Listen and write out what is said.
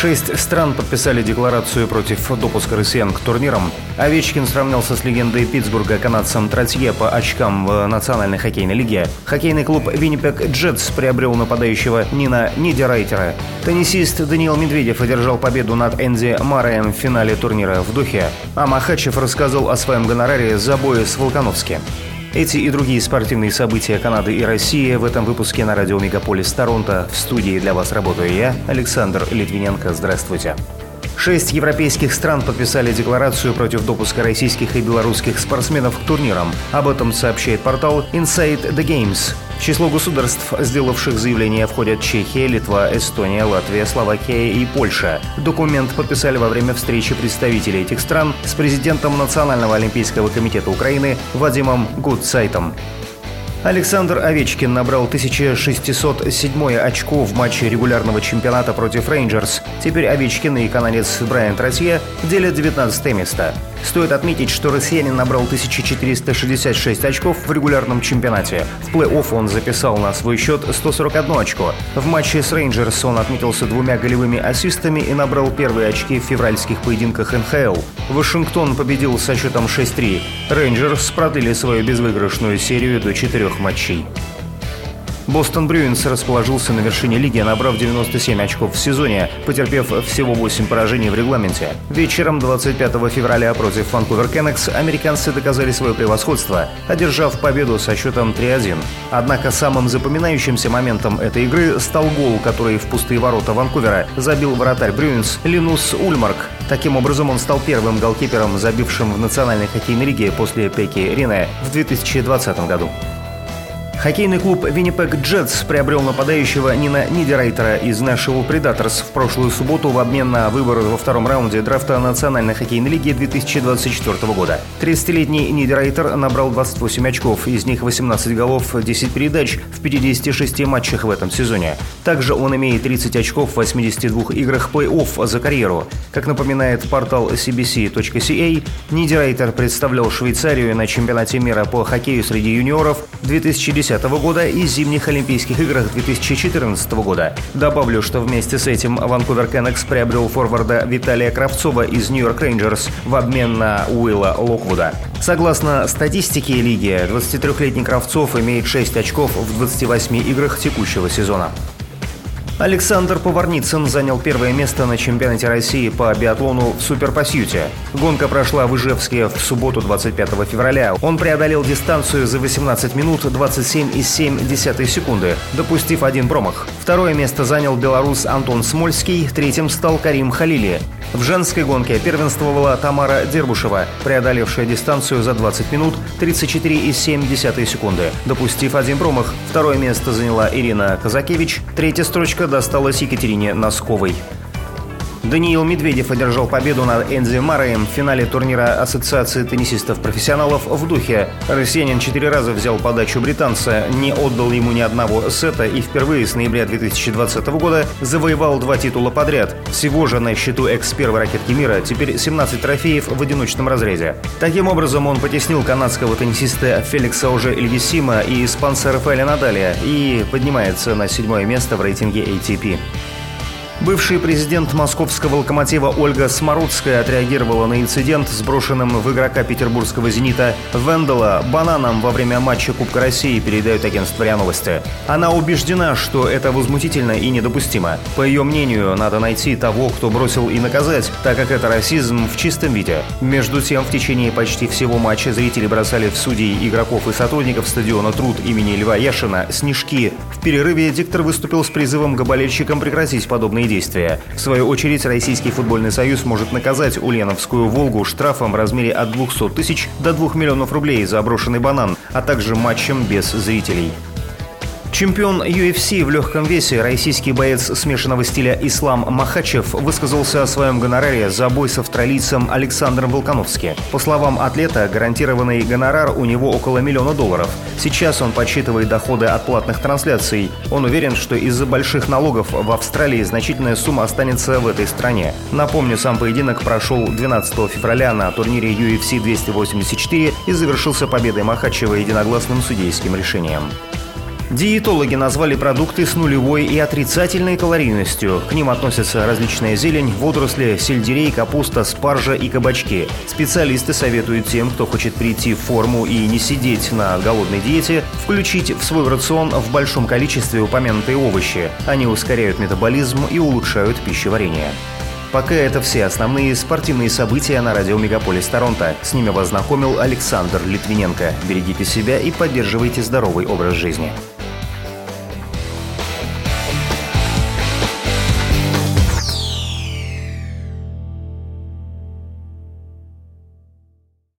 Шесть стран подписали декларацию против допуска россиян к турнирам. Овечкин сравнялся с легендой Питтсбурга канадцем Тратье по очкам в Национальной хоккейной лиге. Хоккейный клуб «Виннипек Джетс» приобрел нападающего Нина Нидерайтера. Теннисист Даниил Медведев одержал победу над Энди Мараем в финале турнира в Духе. А Махачев рассказал о своем гонораре за бой с Волконовски. Эти и другие спортивные события Канады и России в этом выпуске на радио Мегаполис Торонто. В студии для вас работаю я, Александр Литвиненко. Здравствуйте. Шесть европейских стран подписали декларацию против допуска российских и белорусских спортсменов к турнирам. Об этом сообщает портал Inside the Games. Число государств, сделавших заявление, входят Чехия, Литва, Эстония, Латвия, Словакия и Польша. Документ подписали во время встречи представителей этих стран с президентом Национального олимпийского комитета Украины Вадимом Гудсайтом. Александр Овечкин набрал 1607 очко в матче регулярного чемпионата против Рейнджерс. Теперь Овечкин и канадец Брайан Тротье делят 19 место. Стоит отметить, что россиянин набрал 1466 очков в регулярном чемпионате. В плей-офф он записал на свой счет 141 очко. В матче с Рейнджерс он отметился двумя голевыми ассистами и набрал первые очки в февральских поединках НХЛ. Вашингтон победил со счетом 6-3. Рейнджерс продлили свою безвыигрышную серию до четырех матчей. Бостон Брюинс расположился на вершине лиги, набрав 97 очков в сезоне, потерпев всего 8 поражений в регламенте. Вечером 25 февраля против Ванкувер Кеннекс американцы доказали свое превосходство, одержав победу со счетом 3-1. Однако самым запоминающимся моментом этой игры стал гол, который в пустые ворота Ванкувера забил вратарь Брюинс Линус Ульмарк. Таким образом, он стал первым голкипером, забившим в Национальной хоккейной лиге после Пеки Рине в 2020 году. Хоккейный клуб «Виннипек Джетс» приобрел нападающего Нина Нидерайтера из Нэшвилл Предаторс в прошлую субботу в обмен на выбор во втором раунде драфта Национальной хоккейной лиги 2024 года. 30-летний Нидерайтер набрал 28 очков, из них 18 голов, 10 передач в 56 матчах в этом сезоне. Также он имеет 30 очков в 82 играх плей-офф за карьеру. Как напоминает портал cbc.ca, Нидерайтер представлял Швейцарию на чемпионате мира по хоккею среди юниоров 2010 2010 года и зимних Олимпийских играх 2014 года. Добавлю, что вместе с этим Ванкувер Кеннекс приобрел форварда Виталия Кравцова из Нью-Йорк Рейнджерс в обмен на Уилла Локвуда. Согласно статистике лиги, 23-летний Кравцов имеет 6 очков в 28 играх текущего сезона. Александр Поварницын занял первое место на чемпионате России по биатлону в суперпасьюте. Гонка прошла в Ижевске в субботу 25 февраля. Он преодолел дистанцию за 18 минут 27,7 секунды, допустив один промах. Второе место занял белорус Антон Смольский, третьим стал Карим Халили. В женской гонке первенствовала Тамара Дербушева, преодолевшая дистанцию за 20 минут 34,7 секунды, допустив один промах. Второе место заняла Ирина Казакевич, третья строчка досталась Екатерине Носковой. Даниил Медведев одержал победу над Энзи Мараем в финале турнира Ассоциации теннисистов-профессионалов в Духе. Россиянин четыре раза взял подачу британца, не отдал ему ни одного сета и впервые с ноября 2020 года завоевал два титула подряд. Всего же на счету экс-первой ракетки мира теперь 17 трофеев в одиночном разрезе. Таким образом, он потеснил канадского теннисиста Феликса уже Эльвисима и испанца Рафаэля Надалия и поднимается на седьмое место в рейтинге ATP. Бывший президент московского локомотива Ольга Смородская отреагировала на инцидент, сброшенным в игрока петербургского «Зенита» Вендела бананом во время матча Кубка России, передает агентство РИА Новости. Она убеждена, что это возмутительно и недопустимо. По ее мнению, надо найти того, кто бросил и наказать, так как это расизм в чистом виде. Между тем, в течение почти всего матча зрители бросали в судей, игроков и сотрудников стадиона «Труд» имени Льва Яшина снежки. В перерыве диктор выступил с призывом к болельщикам прекратить подобные действия. В свою очередь, Российский футбольный союз может наказать Ульяновскую «Волгу» штрафом в размере от 200 тысяч до 2 миллионов рублей за брошенный банан, а также матчем без зрителей. Чемпион UFC в легком весе, российский боец смешанного стиля Ислам Махачев высказался о своем гонораре за бой с австралийцем Александром Волконовски. По словам атлета, гарантированный гонорар у него около миллиона долларов. Сейчас он подсчитывает доходы от платных трансляций. Он уверен, что из-за больших налогов в Австралии значительная сумма останется в этой стране. Напомню, сам поединок прошел 12 февраля на турнире UFC 284 и завершился победой Махачева единогласным судейским решением. Диетологи назвали продукты с нулевой и отрицательной калорийностью. К ним относятся различная зелень, водоросли, сельдерей, капуста, спаржа и кабачки. Специалисты советуют тем, кто хочет прийти в форму и не сидеть на голодной диете, включить в свой рацион в большом количестве упомянутые овощи. Они ускоряют метаболизм и улучшают пищеварение. Пока это все основные спортивные события на радио Мегаполис Торонто. С ними вас знакомил Александр Литвиненко. Берегите себя и поддерживайте здоровый образ жизни.